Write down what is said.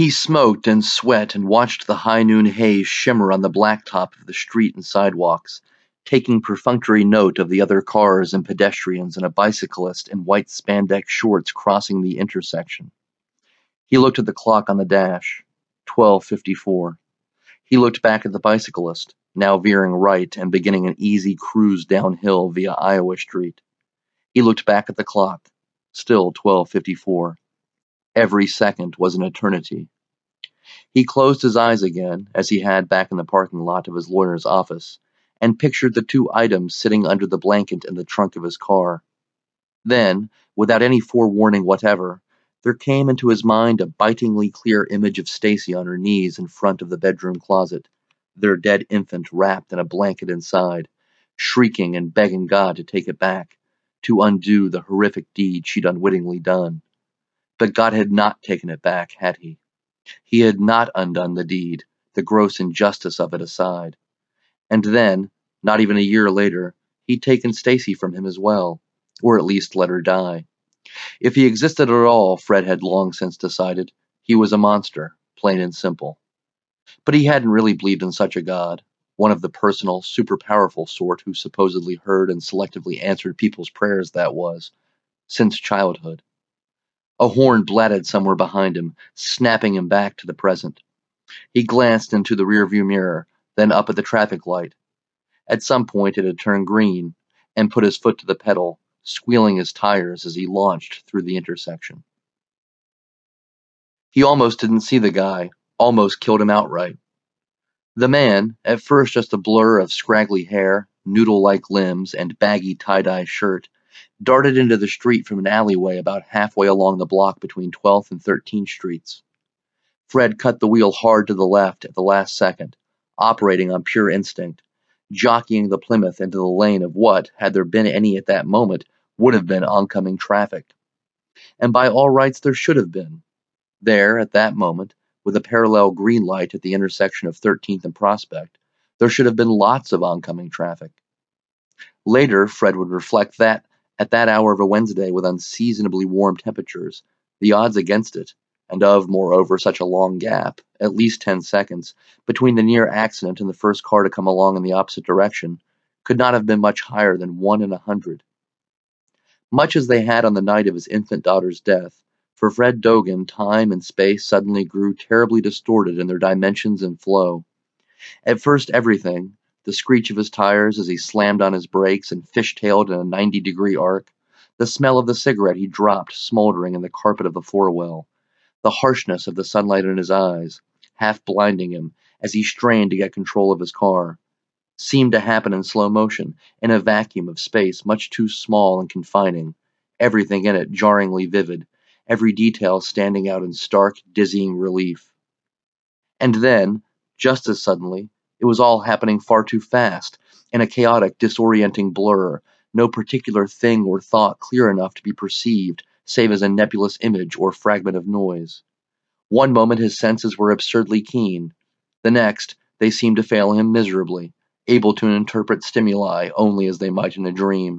He smoked and sweat and watched the high noon haze shimmer on the blacktop of the street and sidewalks, taking perfunctory note of the other cars and pedestrians and a bicyclist in white spandex shorts crossing the intersection. He looked at the clock on the dash. 1254. He looked back at the bicyclist, now veering right and beginning an easy cruise downhill via Iowa Street. He looked back at the clock. Still 1254. Every second was an eternity. He closed his eyes again, as he had back in the parking lot of his lawyer's office, and pictured the two items sitting under the blanket in the trunk of his car. Then, without any forewarning whatever, there came into his mind a bitingly clear image of Stacy on her knees in front of the bedroom closet, their dead infant wrapped in a blanket inside, shrieking and begging God to take it back, to undo the horrific deed she'd unwittingly done. But God had not taken it back, had he? He had not undone the deed, the gross injustice of it aside. And then, not even a year later, he'd taken Stacy from him as well, or at least let her die. If he existed at all, Fred had long since decided, he was a monster, plain and simple. But he hadn't really believed in such a god, one of the personal, super powerful sort who supposedly heard and selectively answered people's prayers, that was, since childhood. A horn blatted somewhere behind him, snapping him back to the present. He glanced into the rearview mirror, then up at the traffic light. At some point it had turned green, and put his foot to the pedal, squealing his tires as he launched through the intersection. He almost didn't see the guy, almost killed him outright. The man, at first just a blur of scraggly hair, noodle-like limbs, and baggy tie-dye shirt, darted into the street from an alleyway about halfway along the block between 12th and 13th Streets. Fred cut the wheel hard to the left at the last second, operating on pure instinct, jockeying the Plymouth into the lane of what, had there been any at that moment, would have been oncoming traffic. And by all rights there should have been. There, at that moment, with a parallel green light at the intersection of 13th and Prospect, there should have been lots of oncoming traffic. Later, Fred would reflect that, at that hour of a Wednesday with unseasonably warm temperatures, the odds against it, and of, moreover, such a long gap, at least ten seconds, between the near accident and the first car to come along in the opposite direction, could not have been much higher than one in a hundred. Much as they had on the night of his infant daughter's death, for Fred Dogan time and space suddenly grew terribly distorted in their dimensions and flow. At first everything, the screech of his tires as he slammed on his brakes and fishtailed in a ninety degree arc, the smell of the cigarette he dropped smoldering in the carpet of the footwell, the harshness of the sunlight in his eyes, half blinding him as he strained to get control of his car, seemed to happen in slow motion, in a vacuum of space much too small and confining, everything in it jarringly vivid, every detail standing out in stark, dizzying relief. And then, just as suddenly, it was all happening far too fast, in a chaotic, disorienting blur, no particular thing or thought clear enough to be perceived, save as a nebulous image or fragment of noise. One moment his senses were absurdly keen. The next, they seemed to fail him miserably, able to interpret stimuli only as they might in a dream.